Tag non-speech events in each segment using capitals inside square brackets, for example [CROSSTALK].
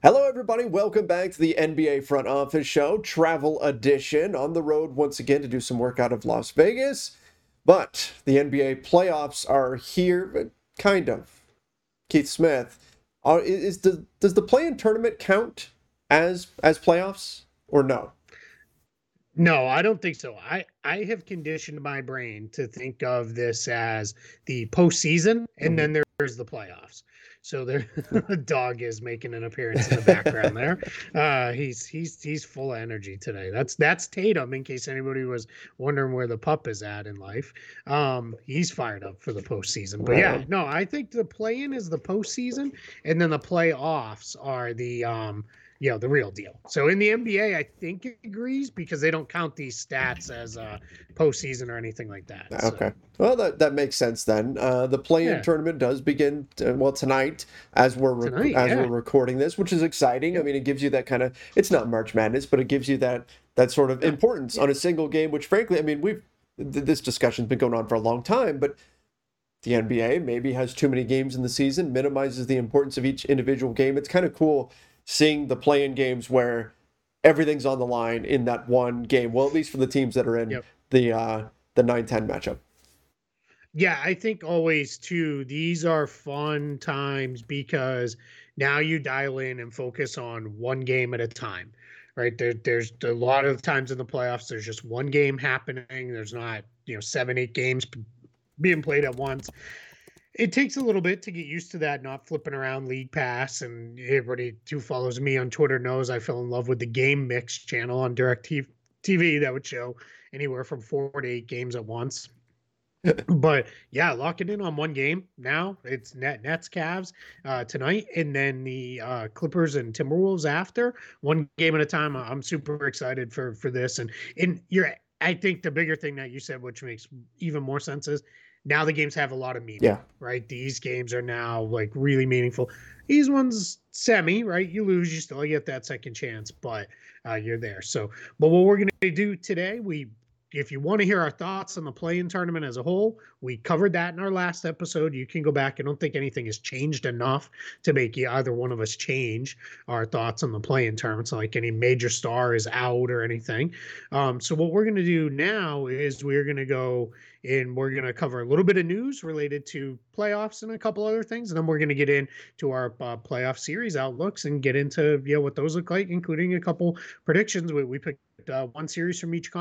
Hello, everybody. Welcome back to the NBA Front Office Show, Travel Edition. On the road once again to do some work out of Las Vegas. But the NBA playoffs are here, kind of. Keith Smith, are, is the, does the play-in tournament count as as playoffs or no? No, I don't think so. I I have conditioned my brain to think of this as the postseason, and mm-hmm. then there's the playoffs. So there, [LAUGHS] the dog is making an appearance in the background there. [LAUGHS] Uh, he's he's he's full of energy today. That's that's Tatum. In case anybody was wondering where the pup is at in life, um, he's fired up for the postseason. But yeah, no, I think the play-in is the postseason, and then the playoffs are the um, you know the real deal. So in the NBA, I think it agrees because they don't count these stats as uh, postseason or anything like that. Okay, so. well that that makes sense then. Uh, the play-in yeah. tournament does begin uh, well tonight as we're rec- tonight, as yeah. we're recording this, which is exciting. I mean, it gives you that kind of it's not March Madness, but it gives you that that sort of importance yeah. on a single game. Which frankly, I mean, we've th- this discussion's been going on for a long time, but the NBA maybe has too many games in the season, minimizes the importance of each individual game. It's kind of cool seeing the play-in games where everything's on the line in that one game. Well, at least for the teams that are in yep. the uh, the 9-10 matchup. Yeah, I think always too. These are fun times because now you dial in and focus on one game at a time. Right there, there's a lot of times in the playoffs. There's just one game happening. There's not you know seven, eight games being played at once it takes a little bit to get used to that, not flipping around League Pass. And everybody who follows me on Twitter knows I fell in love with the Game Mix channel on Direct TV that would show anywhere from four to eight games at once. [LAUGHS] but yeah, locking in on one game now. It's net Nets Cavs uh, tonight, and then the uh, Clippers and Timberwolves after. One game at a time. I'm super excited for for this, and and you're. I think the bigger thing that you said, which makes even more sense, is now the games have a lot of meaning. Yeah. Right. These games are now like really meaningful. These ones semi, right? You lose, you still get that second chance, but uh, you're there. So, but what we're going to do today, we if you want to hear our thoughts on the play-in tournament as a whole, we covered that in our last episode. You can go back. I don't think anything has changed enough to make either one of us change our thoughts on the play-in tournament. So like any major star is out or anything. Um, so what we're going to do now is we're going to go and we're going to cover a little bit of news related to playoffs and a couple other things, and then we're going to get into our uh, playoff series outlooks and get into you know what those look like, including a couple predictions. We, we picked uh, one series from each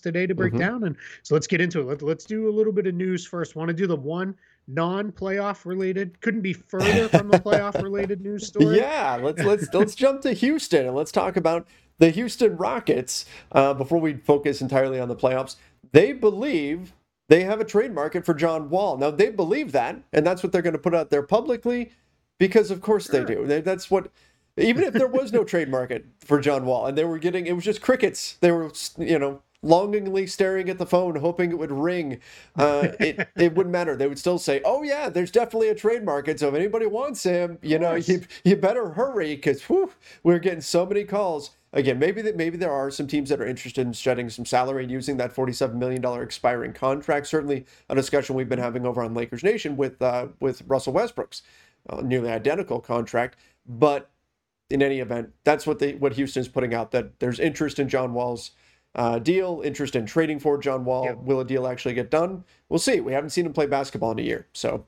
today to break mm-hmm. down, and so let's get into it. Let, let's do a little bit of news first. Want to do the one non-playoff related couldn't be further from the playoff [LAUGHS] related news story yeah let's let's let's jump to houston and let's talk about the houston rockets uh, before we focus entirely on the playoffs they believe they have a trade market for John Wall. Now they believe that, and that's what they're going to put out there publicly, because of course sure. they do. That's what. Even if there was no [LAUGHS] trade market for John Wall, and they were getting, it was just crickets. They were, you know, longingly staring at the phone, hoping it would ring. Uh, [LAUGHS] it, it wouldn't matter. They would still say, "Oh yeah, there's definitely a trade market. So if anybody wants him, you know, you, you better hurry because we're getting so many calls." again, maybe that maybe there are some teams that are interested in shedding some salary and using that forty-seven million dollar expiring contract. Certainly, a discussion we've been having over on Lakers Nation with uh, with Russell Westbrook's uh, nearly identical contract. But in any event, that's what they what Houston's putting out that there's interest in John Wall's. Uh, deal, interest in trading for John Wall. Will a deal actually get done? We'll see. We haven't seen him play basketball in a year, so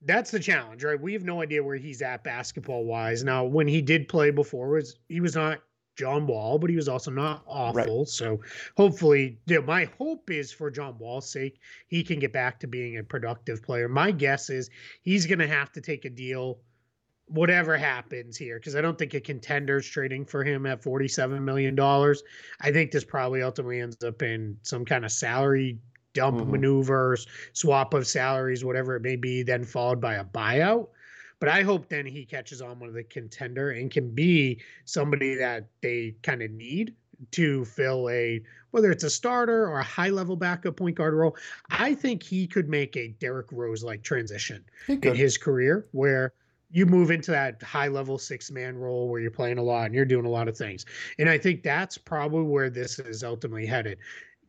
that's the challenge, right? We have no idea where he's at basketball wise. Now, when he did play before, was he was not John Wall, but he was also not awful. Right. So hopefully, you know, my hope is for John Wall's sake, he can get back to being a productive player. My guess is he's going to have to take a deal, whatever happens here, because I don't think a contender's trading for him at $47 million. I think this probably ultimately ends up in some kind of salary dump mm-hmm. maneuvers, swap of salaries, whatever it may be, then followed by a buyout. But I hope then he catches on with a contender and can be somebody that they kind of need to fill a whether it's a starter or a high level backup point guard role. I think he could make a Derrick Rose like transition in his career where you move into that high level six man role where you're playing a lot and you're doing a lot of things. And I think that's probably where this is ultimately headed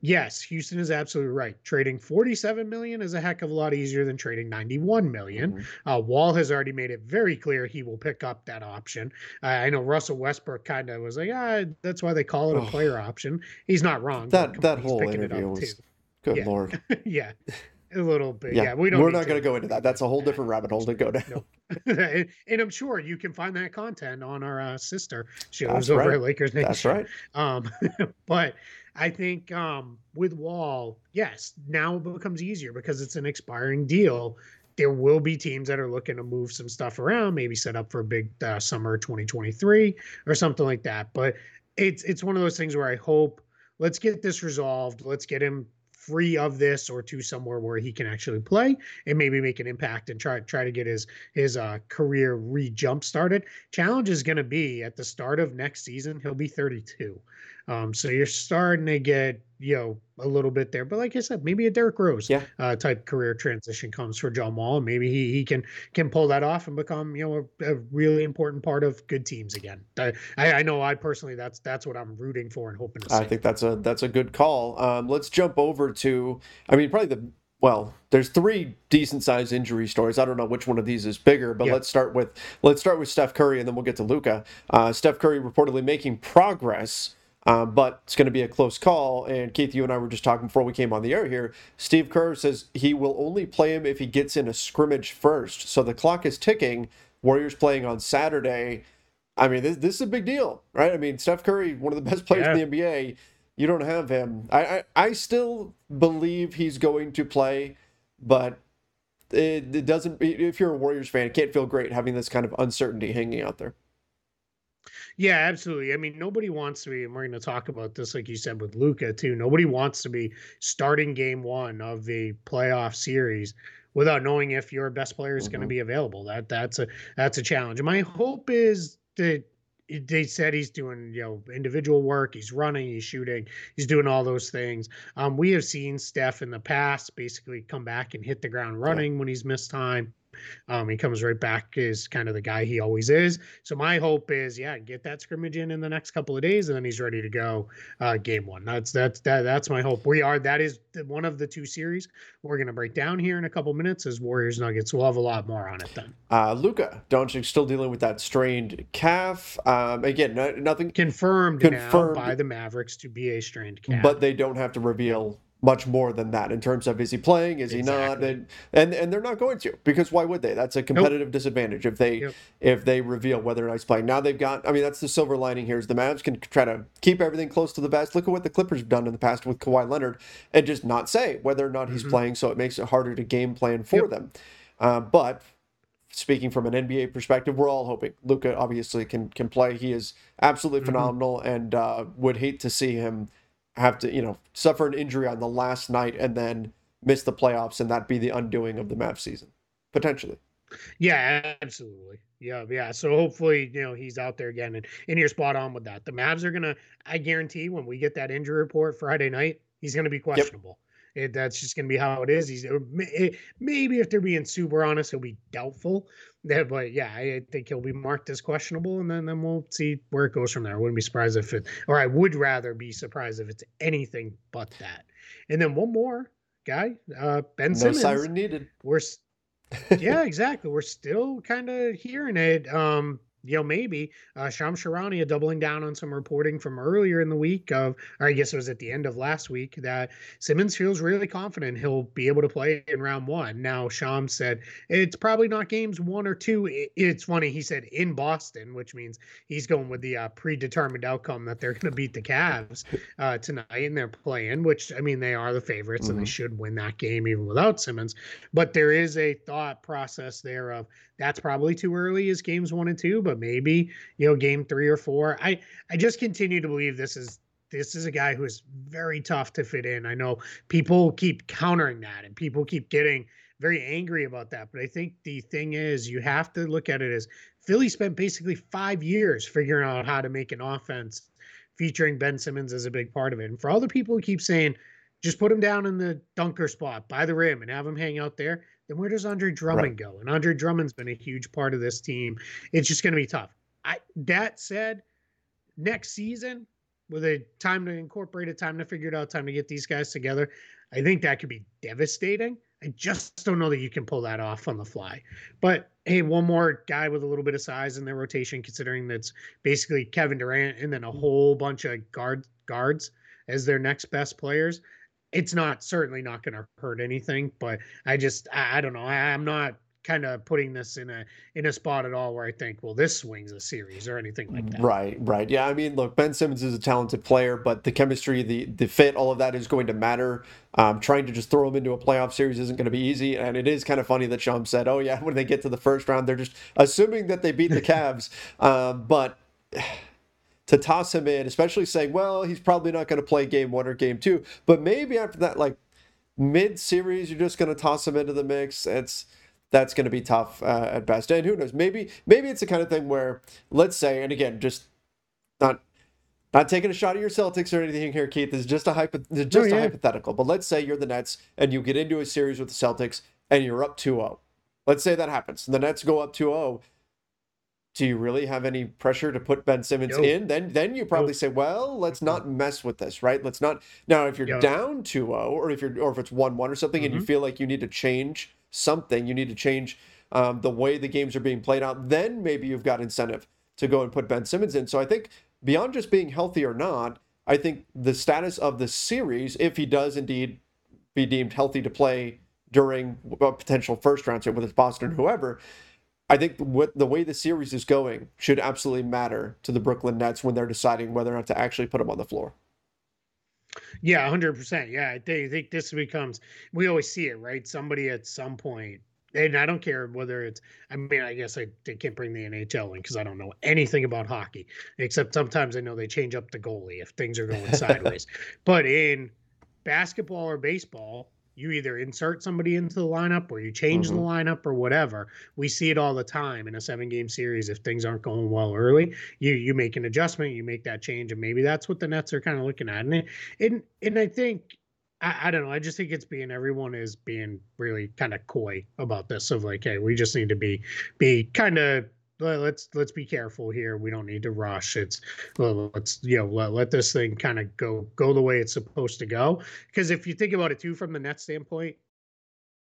yes, Houston is absolutely right. Trading 47 million is a heck of a lot easier than trading 91 million. Mm-hmm. Uh, Wall has already made it very clear he will pick up that option. Uh, I know Russell Westbrook kind of was like, ah, that's why they call it a player option. He's not wrong. That that whole interview was too. good yeah. lord. [LAUGHS] yeah. [LAUGHS] A little bit, yeah. yeah we don't. We're not going to go into that. That's a whole different rabbit hole to go down. No. [LAUGHS] and, and, I'm sure you can find that content on our uh, sister shows That's over right. at Lakers Nation. That's right. Um, [LAUGHS] but I think um, with Wall, yes, now it becomes easier because it's an expiring deal. There will be teams that are looking to move some stuff around, maybe set up for a big uh, summer 2023 or something like that. But it's it's one of those things where I hope let's get this resolved. Let's get him free of this or to somewhere where he can actually play and maybe make an impact and try try to get his his uh, career re jump started. Challenge is going to be at the start of next season. He'll be 32. Um, so you're starting to get, you know, a little bit there. But like I said, maybe a Derrick Rose yeah. uh, type career transition comes for John Wall. And maybe he, he can can pull that off and become, you know, a, a really important part of good teams again. I, I know I personally that's that's what I'm rooting for and hoping to see. I think that's a that's a good call. Um, let's jump over to I mean probably the well, there's three decent sized injury stories. I don't know which one of these is bigger, but let's start with let's start with Steph Curry and then we'll get to Luka Uh, Steph Curry reportedly making progress um, but it's going to be a close call. And Keith, you and I were just talking before we came on the air here. Steve Kerr says he will only play him if he gets in a scrimmage first. So the clock is ticking. Warriors playing on Saturday. I mean, this, this is a big deal, right? I mean, Steph Curry, one of the best players yeah. in the NBA. You don't have him. I, I, I still believe he's going to play, but it, it doesn't. If you're a Warriors fan, it can't feel great having this kind of uncertainty hanging out there. Yeah, absolutely. I mean, nobody wants to be, and we're going to talk about this, like you said, with Luka too. Nobody wants to be starting game one of the playoff series without knowing if your best player is mm-hmm. going to be available. That that's a that's a challenge. My hope is that they said he's doing you know individual work he's running he's shooting he's doing all those things um, we have seen steph in the past basically come back and hit the ground running yeah. when he's missed time um, he comes right back as kind of the guy he always is. So my hope is, yeah, get that scrimmage in in the next couple of days, and then he's ready to go uh, game one. That's that's that, that's my hope. We are that is one of the two series we're going to break down here in a couple minutes as Warriors Nuggets. We'll have a lot more on it then. Uh, Luka Doncic still dealing with that strained calf. Um, again, no, nothing confirmed, confirmed by the Mavericks to be a strained calf, but they don't have to reveal much more than that in terms of is he playing, is exactly. he not, and, and and they're not going to because why would they? That's a competitive nope. disadvantage if they yep. if they reveal whether or not he's playing. Now they've got, I mean, that's the silver lining here is the Mavs can try to keep everything close to the vest. Look at what the Clippers have done in the past with Kawhi Leonard and just not say whether or not he's mm-hmm. playing, so it makes it harder to game plan for yep. them. Uh, but speaking from an NBA perspective, we're all hoping Luka obviously can can play. He is absolutely mm-hmm. phenomenal, and uh, would hate to see him have to, you know, suffer an injury on the last night and then miss the playoffs and that be the undoing of the Mavs season, potentially. Yeah, absolutely. Yeah, yeah. So hopefully, you know, he's out there again and, and you're spot on with that. The Mavs are gonna, I guarantee when we get that injury report Friday night, he's gonna be questionable. Yep. It, that's just gonna be how it is. He's it, maybe if they're being super honest, he'll be doubtful. Yeah, but yeah, I think he'll be marked as questionable, and then then we'll see where it goes from there. I wouldn't be surprised if it, or I would rather be surprised if it's anything but that. And then one more guy, uh, Ben no Simmons. siren needed. We're, [LAUGHS] yeah, exactly. We're still kind of hearing it. Um, you know, maybe uh, Shams Charania doubling down on some reporting from earlier in the week of, or I guess it was at the end of last week, that Simmons feels really confident he'll be able to play in round one. Now, Sham said it's probably not games one or two. It's funny, he said in Boston, which means he's going with the uh, predetermined outcome that they're going to beat the Cavs uh, tonight and they're playing, which, I mean, they are the favorites mm-hmm. and they mm-hmm. should win that game even without Simmons. But there is a thought process there of that's probably too early as games one and two, but maybe you know game three or four. I I just continue to believe this is this is a guy who is very tough to fit in. I know people keep countering that and people keep getting very angry about that, but I think the thing is you have to look at it as Philly spent basically five years figuring out how to make an offense featuring Ben Simmons as a big part of it. And for all the people who keep saying, just put him down in the dunker spot by the rim and have him hang out there, then where does Andre Drummond right. go? And Andre Drummond's been a huge part of this team. It's just going to be tough. I that said, next season with a time to incorporate a time to figure it out, time to get these guys together, I think that could be devastating. I just don't know that you can pull that off on the fly. But hey, one more guy with a little bit of size in their rotation, considering that's basically Kevin Durant and then a whole bunch of guard guards as their next best players it's not certainly not going to hurt anything but i just i, I don't know I, i'm not kind of putting this in a in a spot at all where I think, well, this swings a series or anything like that. Right, right. Yeah, I mean, look, Ben Simmons is a talented player, but the chemistry, the the fit, all of that is going to matter. Um, trying to just throw him into a playoff series isn't going to be easy, and it is kind of funny that Sean said, "Oh yeah, [LAUGHS] when they get to the first round, they're just assuming that they beat the [LAUGHS] Cavs," um, but to toss him in, especially saying, well, he's probably not going to play game one or game two, but maybe after that, like mid series, you're just going to toss him into the mix. It's that's going to be tough uh, at best. And who knows? Maybe maybe it's the kind of thing where, let's say, and again, just not not taking a shot at your Celtics or anything here, Keith. This is just a hypo, just oh, yeah. a hypothetical. But let's say you're the Nets and you get into a series with the Celtics and you're up 2-0. Let's say that happens. The Nets go up 2-0 do you really have any pressure to put Ben Simmons nope. in? Then then you probably nope. say, well, let's not mess with this, right? Let's not now if you're yep. down 2-0 or if you're or if it's 1-1 or something mm-hmm. and you mm-hmm. feel like you need to change something, you need to change um, the way the games are being played out, then maybe you've got incentive to go and put Ben Simmons in. So I think beyond just being healthy or not, I think the status of the series, if he does indeed be deemed healthy to play during a potential first round, say whether it's Boston or whoever, I think what the way the series is going should absolutely matter to the Brooklyn Nets when they're deciding whether or not to actually put him on the floor. Yeah, hundred percent. Yeah, I think this becomes. We always see it, right? Somebody at some point, and I don't care whether it's. I mean, I guess I, I can't bring the NHL in because I don't know anything about hockey, except sometimes I know they change up the goalie if things are going [LAUGHS] sideways. But in basketball or baseball, you either insert somebody into the lineup or you change mm-hmm. the lineup or whatever. We see it all the time in a seven game series. If things aren't going well early, you you make an adjustment, you make that change, and maybe that's what the Nets are kind of looking at. And it, and and I think I, I don't know. I just think it's being everyone is being really kind of coy about this of like, hey, we just need to be be kind of let's let's be careful here. We don't need to rush. It's let's you know let, let this thing kind of go go the way it's supposed to go. Because if you think about it too, from the net standpoint,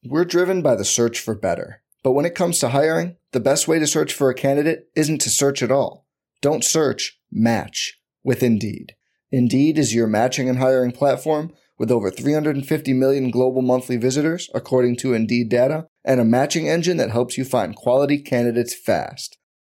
we're driven by the search for better. But when it comes to hiring, the best way to search for a candidate isn't to search at all. Don't search. Match with Indeed. Indeed is your matching and hiring platform with over 350 million global monthly visitors, according to Indeed data, and a matching engine that helps you find quality candidates fast.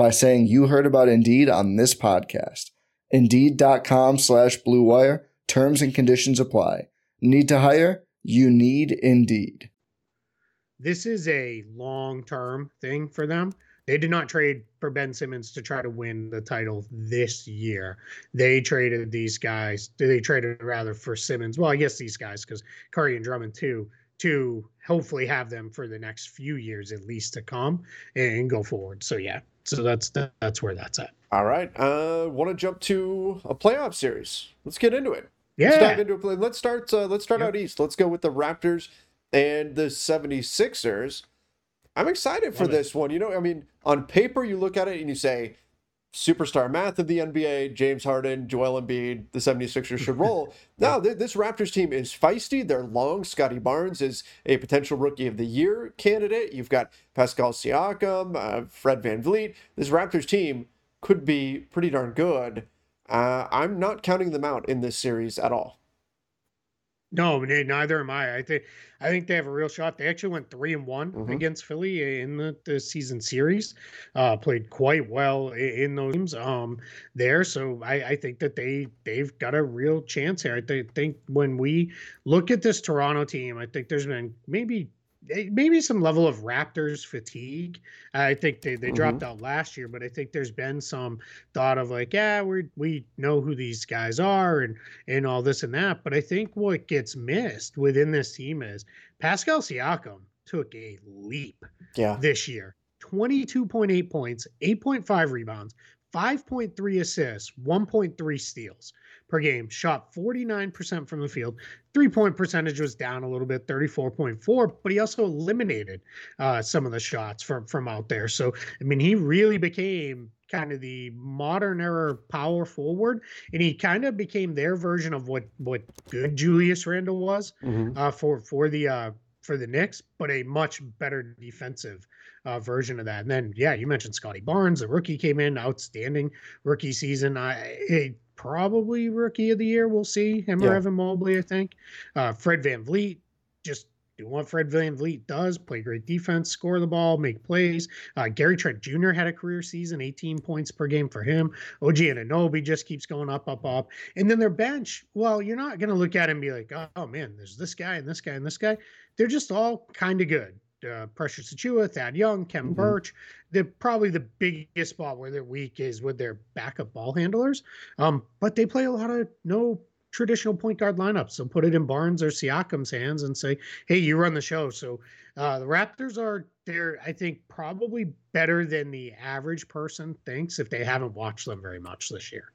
by saying you heard about Indeed on this podcast. Indeed.com slash Blue Wire. Terms and conditions apply. Need to hire? You need Indeed. This is a long term thing for them. They did not trade for Ben Simmons to try to win the title this year. They traded these guys. They traded rather for Simmons. Well, I guess these guys because Curry and Drummond too to hopefully have them for the next few years at least to come and go forward. So yeah, so that's that's where that's at. All right. Uh want to jump to a playoff series. Let's get into it. Yeah. Let's dive into it. Let's start uh, let's start yep. out east. Let's go with the Raptors and the 76ers. I'm excited for Love this it. one. You know, I mean, on paper you look at it and you say superstar math of the NBA, James Harden, Joel Embiid, the 76ers should roll. [LAUGHS] now, th- this Raptors team is feisty. They're long. Scottie Barnes is a potential rookie of the year candidate. You've got Pascal Siakam, uh, Fred VanVleet. This Raptors team could be pretty darn good. Uh, I'm not counting them out in this series at all. No, neither am I. I think I think they have a real shot. They actually went three and one mm-hmm. against Philly in the, the season series. Uh, played quite well in, in those games um, there. So I, I, think that they they've got a real chance here. I th- think when we look at this Toronto team, I think there's been maybe maybe some level of Raptors fatigue. I think they, they mm-hmm. dropped out last year, but I think there's been some thought of like, yeah, we we know who these guys are and and all this and that. But I think what gets missed within this team is Pascal Siakam took a leap yeah. this year. 22.8 points, 8.5 rebounds, 5.3 assists, 1.3 steals per game, shot 49% from the field. Three point percentage was down a little bit, 34.4, but he also eliminated uh, some of the shots from, from out there. So, I mean, he really became kind of the modern era power forward, and he kind of became their version of what what good Julius Randle was mm-hmm. uh, for for the uh, for the Knicks, but a much better defensive uh, version of that. And then, yeah, you mentioned Scottie Barnes, the rookie came in, outstanding rookie season. I probably rookie of the year. We'll see him yeah. or Evan Mobley. I think uh, Fred VanVleet just do what Fred Van VanVleet does: play great defense, score the ball, make plays. Uh, Gary Trent Jr. had a career season, 18 points per game for him. OG Anunoby just keeps going up, up, up. And then their bench. Well, you're not going to look at it and be like, oh man, there's this guy and this guy and this guy. They're just all kind of good uh, Precious Achiuwa, Thad Young, Khem mm-hmm. Birch. The probably the biggest spot where they're weak is with their backup ball handlers. Um, but they play a lot of no traditional point guard lineups. So put it in Barnes or Siakam's hands and say, "Hey, you run the show." So uh, the Raptors are they're I think probably better than the average person thinks if they haven't watched them very much this year.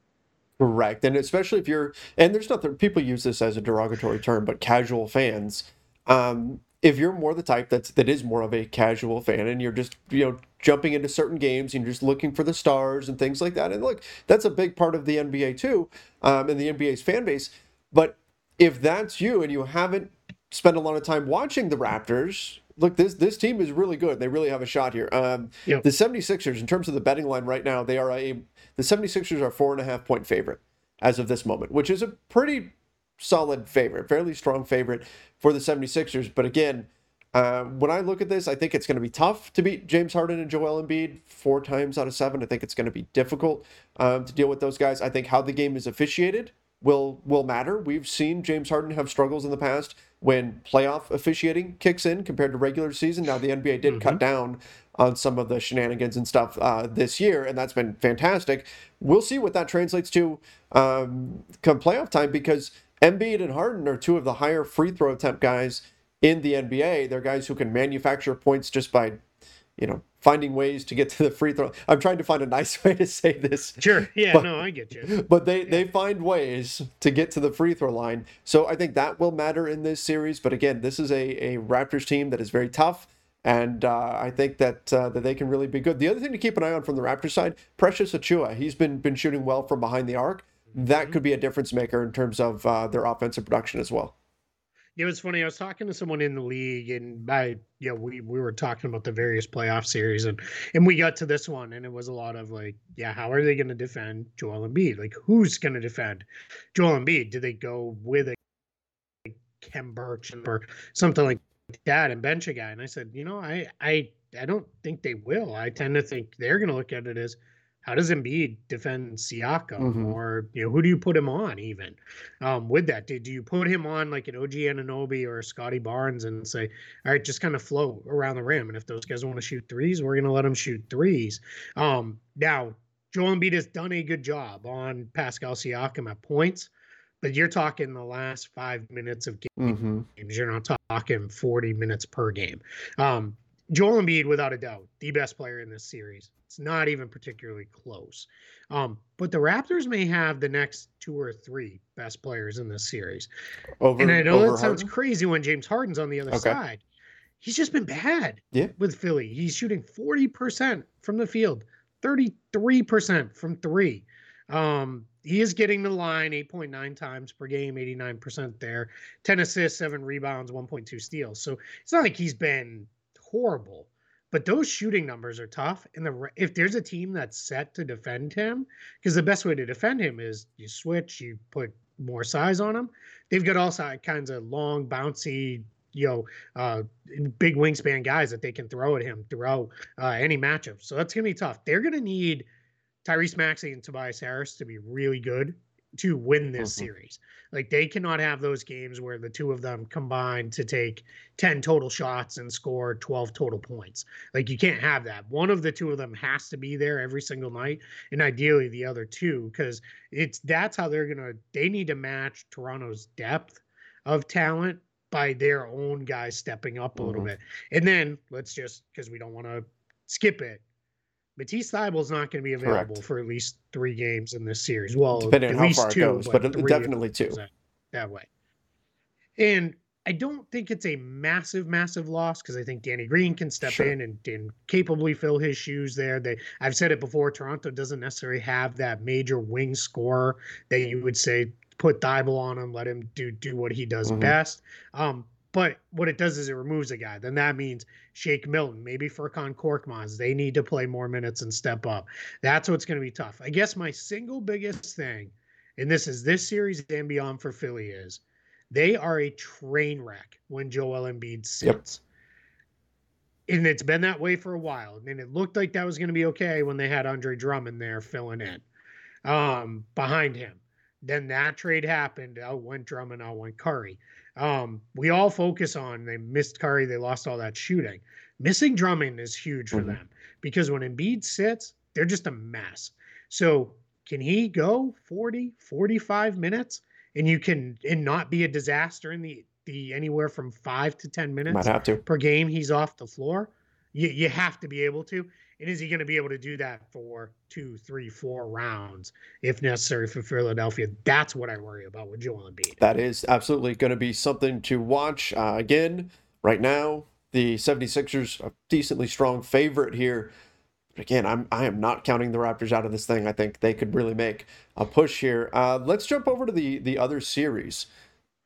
Correct, and especially if you're and there's nothing people use this as a derogatory term, but casual fans. Um, if you're more the type that's that is more of a casual fan and you're just you know jumping into certain games and you're just looking for the stars and things like that and look that's a big part of the nba too um, and the nba's fan base but if that's you and you haven't spent a lot of time watching the raptors look this this team is really good they really have a shot here um, yep. the 76ers in terms of the betting line right now they are a the 76ers are four and a half point favorite as of this moment which is a pretty solid favorite, fairly strong favorite for the 76ers. But again, uh, when I look at this, I think it's going to be tough to beat James Harden and Joel Embiid four times out of seven. I think it's going to be difficult um, to deal with those guys. I think how the game is officiated will will matter. We've seen James Harden have struggles in the past when playoff officiating kicks in compared to regular season. Now the NBA did mm-hmm. cut down on some of the shenanigans and stuff uh, this year, and that's been fantastic. We'll see what that translates to um, come playoff time because Embiid and Harden are two of the higher free throw attempt guys in the NBA. They're guys who can manufacture points just by, you know, finding ways to get to the free throw. I'm trying to find a nice [LAUGHS] way to say this. Sure. Yeah, but, no, I get you. But they, yeah. they find ways to get to the free throw line. So I think that will matter in this series. But again, this is a, a Raptors team that is very tough. And uh, I think that uh, that they can really be good. The other thing to keep an eye on from the Raptors side, Precious Achiuwa. He's been been shooting well from behind the arc that could be a difference maker in terms of uh, their offensive production as well. It was funny. I was talking to someone in the league, and I, you know, we we were talking about the various playoff series, and and we got to this one, and it was a lot of like, yeah, how are they going to defend Joel Embiid? Like, who's going to defend Joel Embiid? Do they go with a Khem Birch or something like that and bench a guy? And I said, you know, I I I don't think they will. I tend to think they're going to look at it as how does Embiid defend Siakam, mm-hmm. or you know who do you put him on even um, with that? Do, do you put him on like an OG Anunoby or Scottie Barnes and say, all right, just kind of float around the rim, and if those guys want to shoot threes, we're going to let them shoot threes. Um, now, Joel Embiid has done a good job on Pascal Siakam at points, but you're talking the last five minutes of games. Mm-hmm. You're not talking 40 minutes per game. Um, Joel Embiid, without a doubt, the best player in this series. It's not even particularly close. Um, but the Raptors may have the next two or three best players in this series. Over, and I know that sounds Harden? crazy when James Harden's on the other Okay. side. He's just been bad Yeah. with Philly. He's shooting 40% from the field, 33% from three. Um, he is getting the line 8.9 times per game, 89% there, 10 assists, seven rebounds, 1.2 steals. So it's not like he's been horrible, but those shooting numbers are tough. And the if there's a team that's set to defend him, because the best way to defend him is you switch, you put more size on him. They've got all kinds of long, bouncy, you know, uh, big wingspan guys that they can throw at him throughout uh, any matchup. So that's gonna be tough. They're gonna need Tyrese Maxey and Tobias Harris to be really good to win this Mhm. series. Like they cannot have those games where the two of them combine to take 10 total shots and score 12 total points. Like you can't have that. One of the two of them has to be there every single night and ideally the other two cuz it's that's how they're going to they need to match Toronto's depth of talent by their own guys stepping up a little Mhm. bit. And then let's just cuz we don't want to skip it. Matisse Thybulle's not going to be available Correct. for at least three games in this series. Well, Depending at on how least far it goes, but three definitely two. that, that way. And I don't think it's a massive, massive loss because I think Danny Green can step Sure. in and, and capably fill his shoes there. They, I've said it before, Toronto doesn't necessarily have that major wing scorer that you would say put Thybulle on him, let him do do what he does Mhm. best. Um, but what it does is it removes a guy. Then that means Shake Milton, maybe Furkan Korkmaz. They need to play more minutes and step up. That's what's going to be tough. I guess my single biggest thing, and this is this series and beyond for Philly, is they are a train wreck when Joel Embiid sits. And it's been that way for a while. And it looked like that was going to be okay when they had Andre Drummond there filling in um, behind him. Then that trade happened. Out went Drummond, out went Curry. Um, we all focus on they missed Curry, they lost all that shooting. Missing Drummond is huge for Mhm. them because when Embiid sits, they're just a mess. So can he go 40, 45 minutes and you can and not be a disaster in the the anywhere from five to 10 minutes Might have to. per game he's off the floor? You, you have to be able to. And is he going to be able to do that for two, three, four rounds if necessary for Philadelphia? That's what I worry about with Joel Embiid. That is absolutely going to be something to watch. Uh, again, right now, the 76ers a decently strong favorite here. But again, I'm I am not counting the Raptors out of this thing. I think they could really make a push here. Uh, let's jump over to the the other series.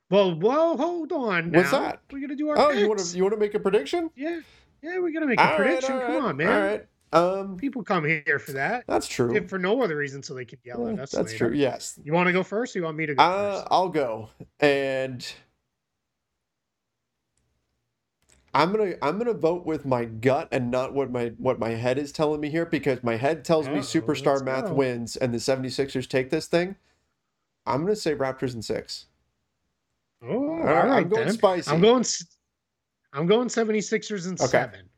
Well, whoa, hold on. What's that? We're gonna do our. Oh, you want to you want to make a prediction? Yeah, yeah, we're gonna make a All prediction. Come right, on, man. All right. Um, People come here for that, that's true. if for no other reason, so they can yell Yeah, at us. that's later. true. Yes. You want to go first, or you want me to go Uh, first? I'll go, and I'm gonna I'm gonna vote with my gut and not what my what my head is telling me here because my head tells me Uh-oh, superstar math go. wins and the 76ers take this thing. I'm gonna say Raptors in six. Oh, All all right, I'm going then. spicy. I'm going. I'm going 76ers and Okay. seven.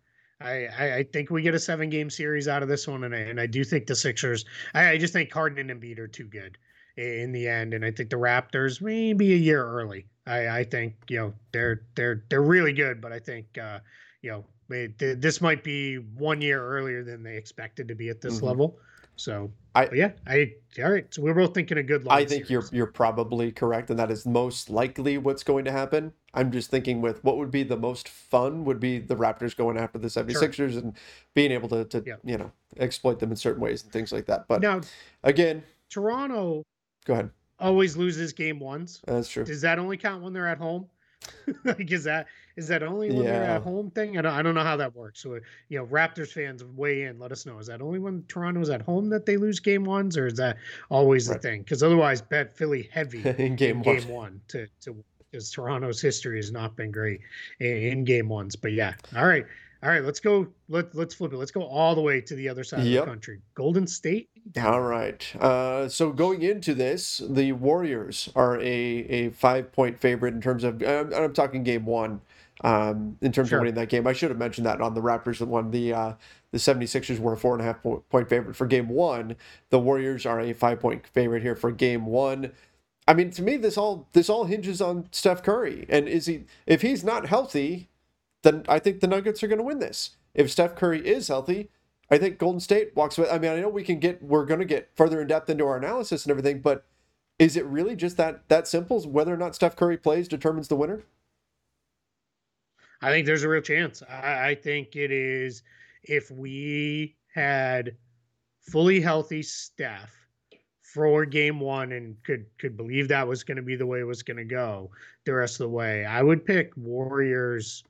I, I, think we get a seven game series out of this one, and I, and I do think the Sixers. I, I just think Harden and Embiid are too good in the end, and I think the Raptors maybe a year early. I, I think you know they're they're they're really good, but I think uh, you know th- this might be one year earlier than they expected to be at this Mhm. level. So I- yeah, I all right. So we're both thinking a good. I think you're you're probably correct, and that is most likely what's going to happen. I'm just thinking with what would be the most fun would be the Raptors going after the 76ers and being able to, to Yeah. you know exploit them in certain ways and things like that. But now again, Toronto go ahead. always loses game ones. That's true. Does that only count when they're at home? [LAUGHS] like is that is that only when they're at home thing? I don't, I don't know how that works. So you know, Raptors fans weigh in. Let us know. Is that only when Toronto's at home that they lose game ones, or is that always Right. the thing? Because otherwise, bet Philly heavy [LAUGHS] in game in one. game one to to because Toronto's history has not been great in, in game ones. But yeah, all right, all right. Let's go. Let let's flip it. Let's go all the way to the other side Yep. of the country. Golden State. All right. Uh, so going into this, the Warriors are a, a five point favorite in terms of. I'm, I'm talking game one. Um, in terms Sure. of winning that game, I should have mentioned that on the Raptors that won the uh, the 76ers were a four and a half point favorite for game one. The Warriors are a five point favorite here for game one. I mean, to me, this all this all hinges on Steph Curry, and is he if he's not healthy, then I think the Nuggets are going to win this. If Steph Curry is healthy, I think Golden State walks away. I mean, I know we can get we're going to get further in depth into our analysis and everything, but is it really just that that simple? Whether or not Steph Curry plays determines the winner. I think there's a real chance. I, I think it is if we had fully healthy Steph for game one and could could believe that was going to be the way it was going to go the rest of the way. I would pick Warriors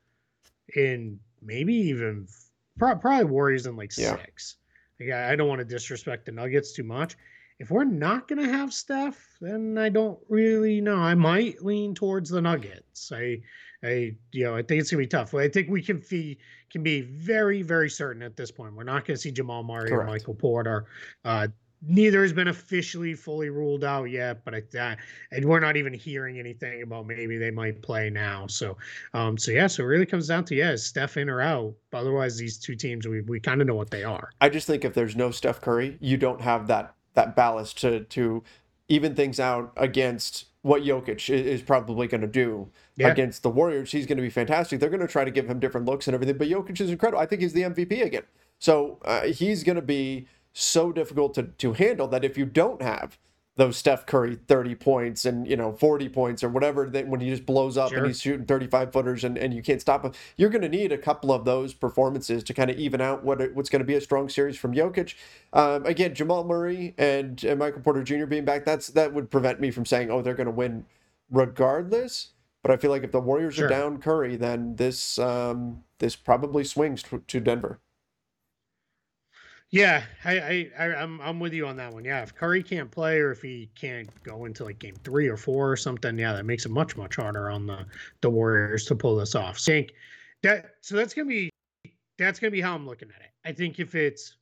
in maybe even probably Warriors in like yeah. six. Like, I don't want to disrespect the Nuggets too much. If we're not going to have Steph, then I don't really know. I might lean towards the Nuggets. I, I, you know, I think it's gonna be tough. I think we can be can be very, very certain at this point. We're not going to see Jamal Murray Correct. or Michael Porter. Uh, neither has been officially fully ruled out yet, but I, uh, and we're not even hearing anything about maybe they might play now. So, um, so yeah, so it really comes down to yeah, is Steph in or out? Otherwise, these two teams we we kind of know what they are. I just think if there's no Steph Curry, you don't have that that ballast to to even things out against what Jokic is probably going to do yeah. against the Warriors. He's going to be fantastic. They're going to try to give him different looks and everything, but Jokic is incredible. I think he's the MVP again. So uh, he's going to be so difficult to, to handle that if you don't have those Steph Curry 30 points and you know 40 points or whatever that when he just blows up sure. and he's shooting 35 footers and, and you can't stop him you're going to need a couple of those performances to kind of even out what what's going to be a strong series from Jokic um, again Jamal Murray and, and Michael Porter Jr. being back that's that would prevent me from saying oh they're going to win regardless but I feel like if the Warriors sure. are down Curry then this um, this probably swings to, to Denver yeah, I, I, I am I'm, I'm with you on that one. Yeah, if Curry can't play or if he can't go into like game three or four or something, yeah, that makes it much much harder on the the Warriors to pull this off. So, that so that's gonna be that's gonna be how I'm looking at it. I think if it's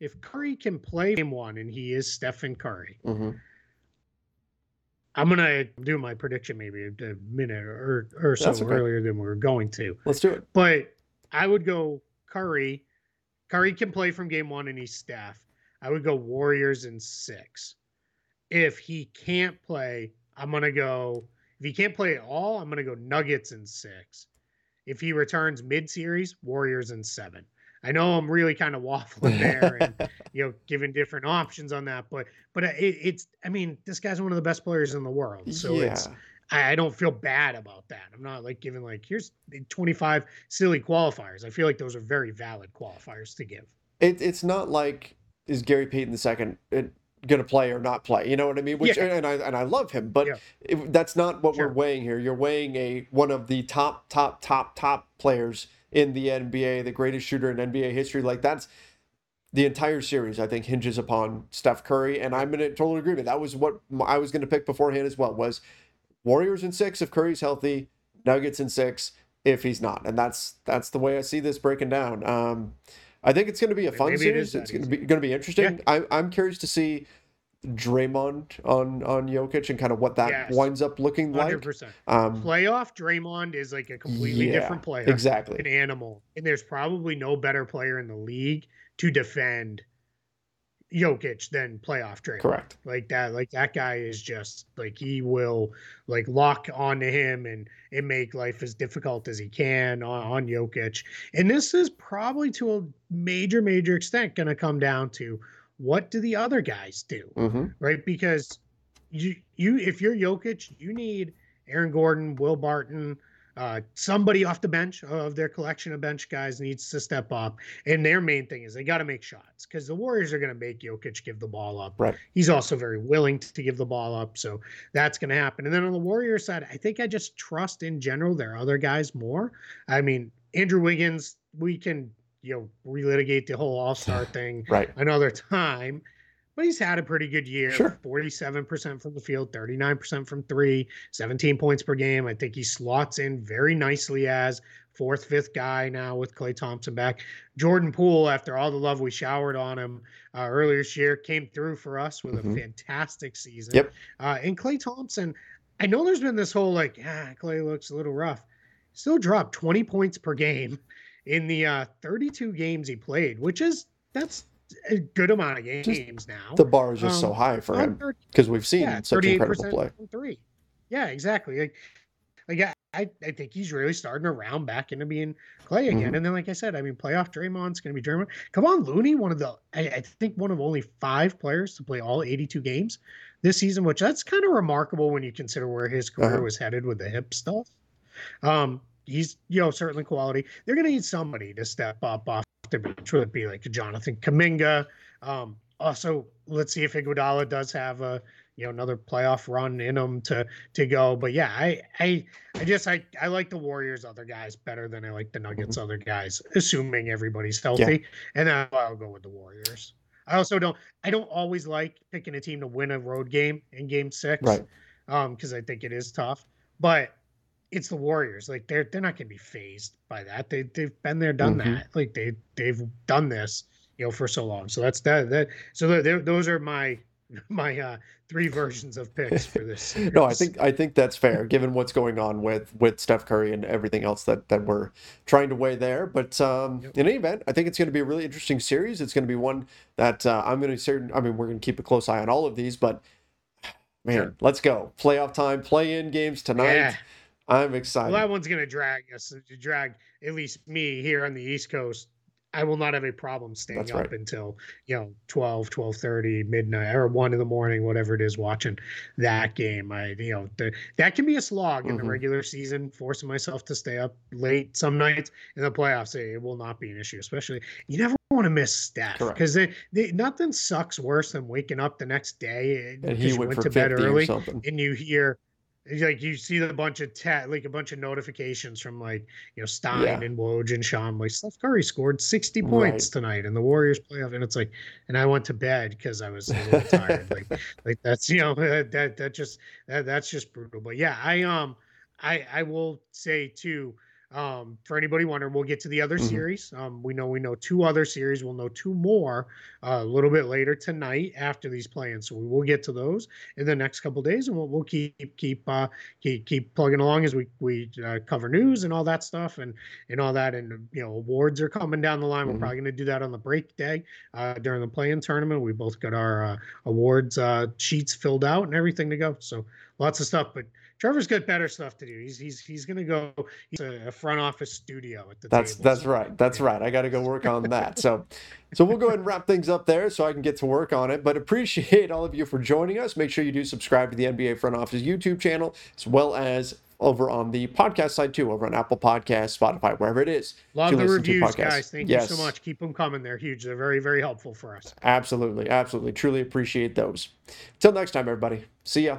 if Curry can play game one and he is Stephen Curry, mm-hmm. I'm gonna do my prediction maybe a minute or or so okay. earlier than we were going to. Let's do it. But I would go Curry Curry can play from game one and he's Steph. I would go Warriors in six. If he can't play, I'm gonna go. If he can't play at all, I'm gonna go Nuggets in six. If he returns mid-series, Warriors in seven. I know I'm really kind of waffling [LAUGHS] there and you know giving different options on that, but but it, it's I mean this guy's one of the best players in the world, so yeah. it's I, I don't feel bad about that. I'm not like giving like here's 25 silly qualifiers. I feel like those are very valid qualifiers to give. It, it's not like is Gary Payton the second uh, going to play or not play? You know what I mean? Which yeah. and I and I love him, but yeah. it, that's not what sure. we're weighing here. You're weighing a one of the top top top top players in the NBA, the greatest shooter in NBA history. Like that's the entire series, I think, hinges upon Steph Curry, and I'm in a total agreement. That was what I was going to pick beforehand as well. Was Warriors in six if Curry's healthy, Nuggets in six if he's not, and that's that's the way I see this breaking down. Um, I think it's going to be a fun Maybe series. It it's going to be going to be interesting. Yeah. I, I'm curious to see Draymond on on Jokic and kind of what that yes. winds up looking 100%. like. Um, Playoff Draymond is like a completely yeah, different player, exactly, an animal, and there's probably no better player in the league to defend Jokic than playoff Draymond. Correct. Like that, like that guy is just like he will like lock onto him and and make life as difficult as he can on, on Jokic. And this is probably to a major, major extent going to come down to what do the other guys do, mm-hmm. right? Because you you if you're Jokic, you need Aaron Gordon, Will Barton, uh, somebody off the bench of their collection of bench guys needs to step up. And their main thing is they got to make shots because the Warriors are going to make Jokic give the ball up. Right. He's also very willing to give the ball up. So that's going to happen. And then on the Warriors side, I think I just trust in general their other guys more. I mean, Andrew Wiggins, we can, you know, relitigate the whole all star [SIGHS] thing right. another time but he's had a pretty good year. Sure. 47% from the field, 39% from three, 17 points per game. I think he slots in very nicely as fourth, fifth guy now with Klay Thompson back. Jordan Poole, after all the love we showered on him uh, earlier this year, came through for us with mm-hmm. a fantastic season. Yep. Uh, and Klay Thompson, I know there's been this whole like, ah, Klay looks a little rough. Still dropped 20 points per game in the uh, 32 games he played, which is that's a good amount of games just, now. The bar is just um, so high for him because we've seen yeah, such incredible play. Three. Yeah, exactly. Like, like I, I think he's really starting to round back into being Klay again. Mm-hmm. And then, like I said, I mean, playoff Draymond's going to be Draymond. Kevon, Looney, one of the, I, I, think one of only five players to play all 82 games this season, which that's kind of remarkable when you consider where his career uh-huh. was headed with the hip stuff. Um, he's, you know, certainly quality. They're going to need somebody to step up off bench, would be like Jonathan Kuminga. Um, also, let's see if Iguodala does have a you know another playoff run in him to to go. But yeah, I I I just I I like the Warriors other guys better than I like the Nuggets mm-hmm. other guys, assuming everybody's healthy. Yeah. And I'll go with the Warriors. I also don't I don't always like picking a team to win a road game in game six. Right. Um, because I think it is tough. But it's the Warriors. Like they're they're not gonna be phased by that. They they've been there, done mm-hmm. that. Like they they've done this, you know, for so long. So that's that that so those are my [LAUGHS] my uh, three versions of picks for this. [LAUGHS] no, I think I think that's fair, given what's going on with with Steph Curry and everything else that that we're trying to weigh there. But um, yep. in any event, I think it's going to be a really interesting series. It's going to be one that uh, I'm going to certain. I mean, we're going to keep a close eye on all of these, but [SIGHS] man, sure. let's go playoff time, play in games tonight. Yeah. I'm excited. Well, that one's going to drag us, drag at least me here on the East Coast I will not have a problem staying That's up right. until, you know, 12, 1230, midnight or one in the morning, whatever it is, watching that game. I, you know, the, that can be a slog mm-hmm. in the mm-hmm. regular season, forcing myself to stay up late some nights in the playoffs. It will not be an issue, especially you never want to miss Steph because they, they, nothing sucks worse than waking up the next day and he went, went to bed early and you hear like you see a bunch of like a bunch of notifications from like you know Stein yeah. and Woj and Shams like Steph Curry scored 60 points right. tonight in the Warriors playoff and it's like and I went to bed because I was a little [LAUGHS] tired like like that's you know [LAUGHS] that that just that, that's just brutal but yeah I um I I will say too um, for anybody wondering, we'll get to the other mm-hmm. series. Um, we know we know two other series. We'll know two more uh, a little bit later tonight after these plans. So we will get to those in the next couple days, and we'll, we'll keep keep uh, keep keep plugging along as we we uh, cover news and all that stuff and and all that. And you know, awards are coming down the line. Mm-hmm. We're probably going to do that on the break day uh, during the play-in tournament. We both got our uh, awards uh, sheets filled out and everything to go. So lots of stuff, but Trevor's got better stuff to do. He's he's he's gonna go. He's a, front office studio at the. That's table, that's right. That's right. I got to go work on that. So, so we'll go ahead and wrap things up there, so I can get to work on it. But appreciate all of you for joining us. Make sure you do subscribe to the NBA Front Office YouTube channel as well as over on the podcast side too, over on Apple Podcasts, Spotify, wherever it is. Love the reviews, guys. Thank yes. you so much. Keep them coming. They're huge. They're very, very helpful for us. Absolutely, absolutely. Truly appreciate those. Till next time, everybody. See ya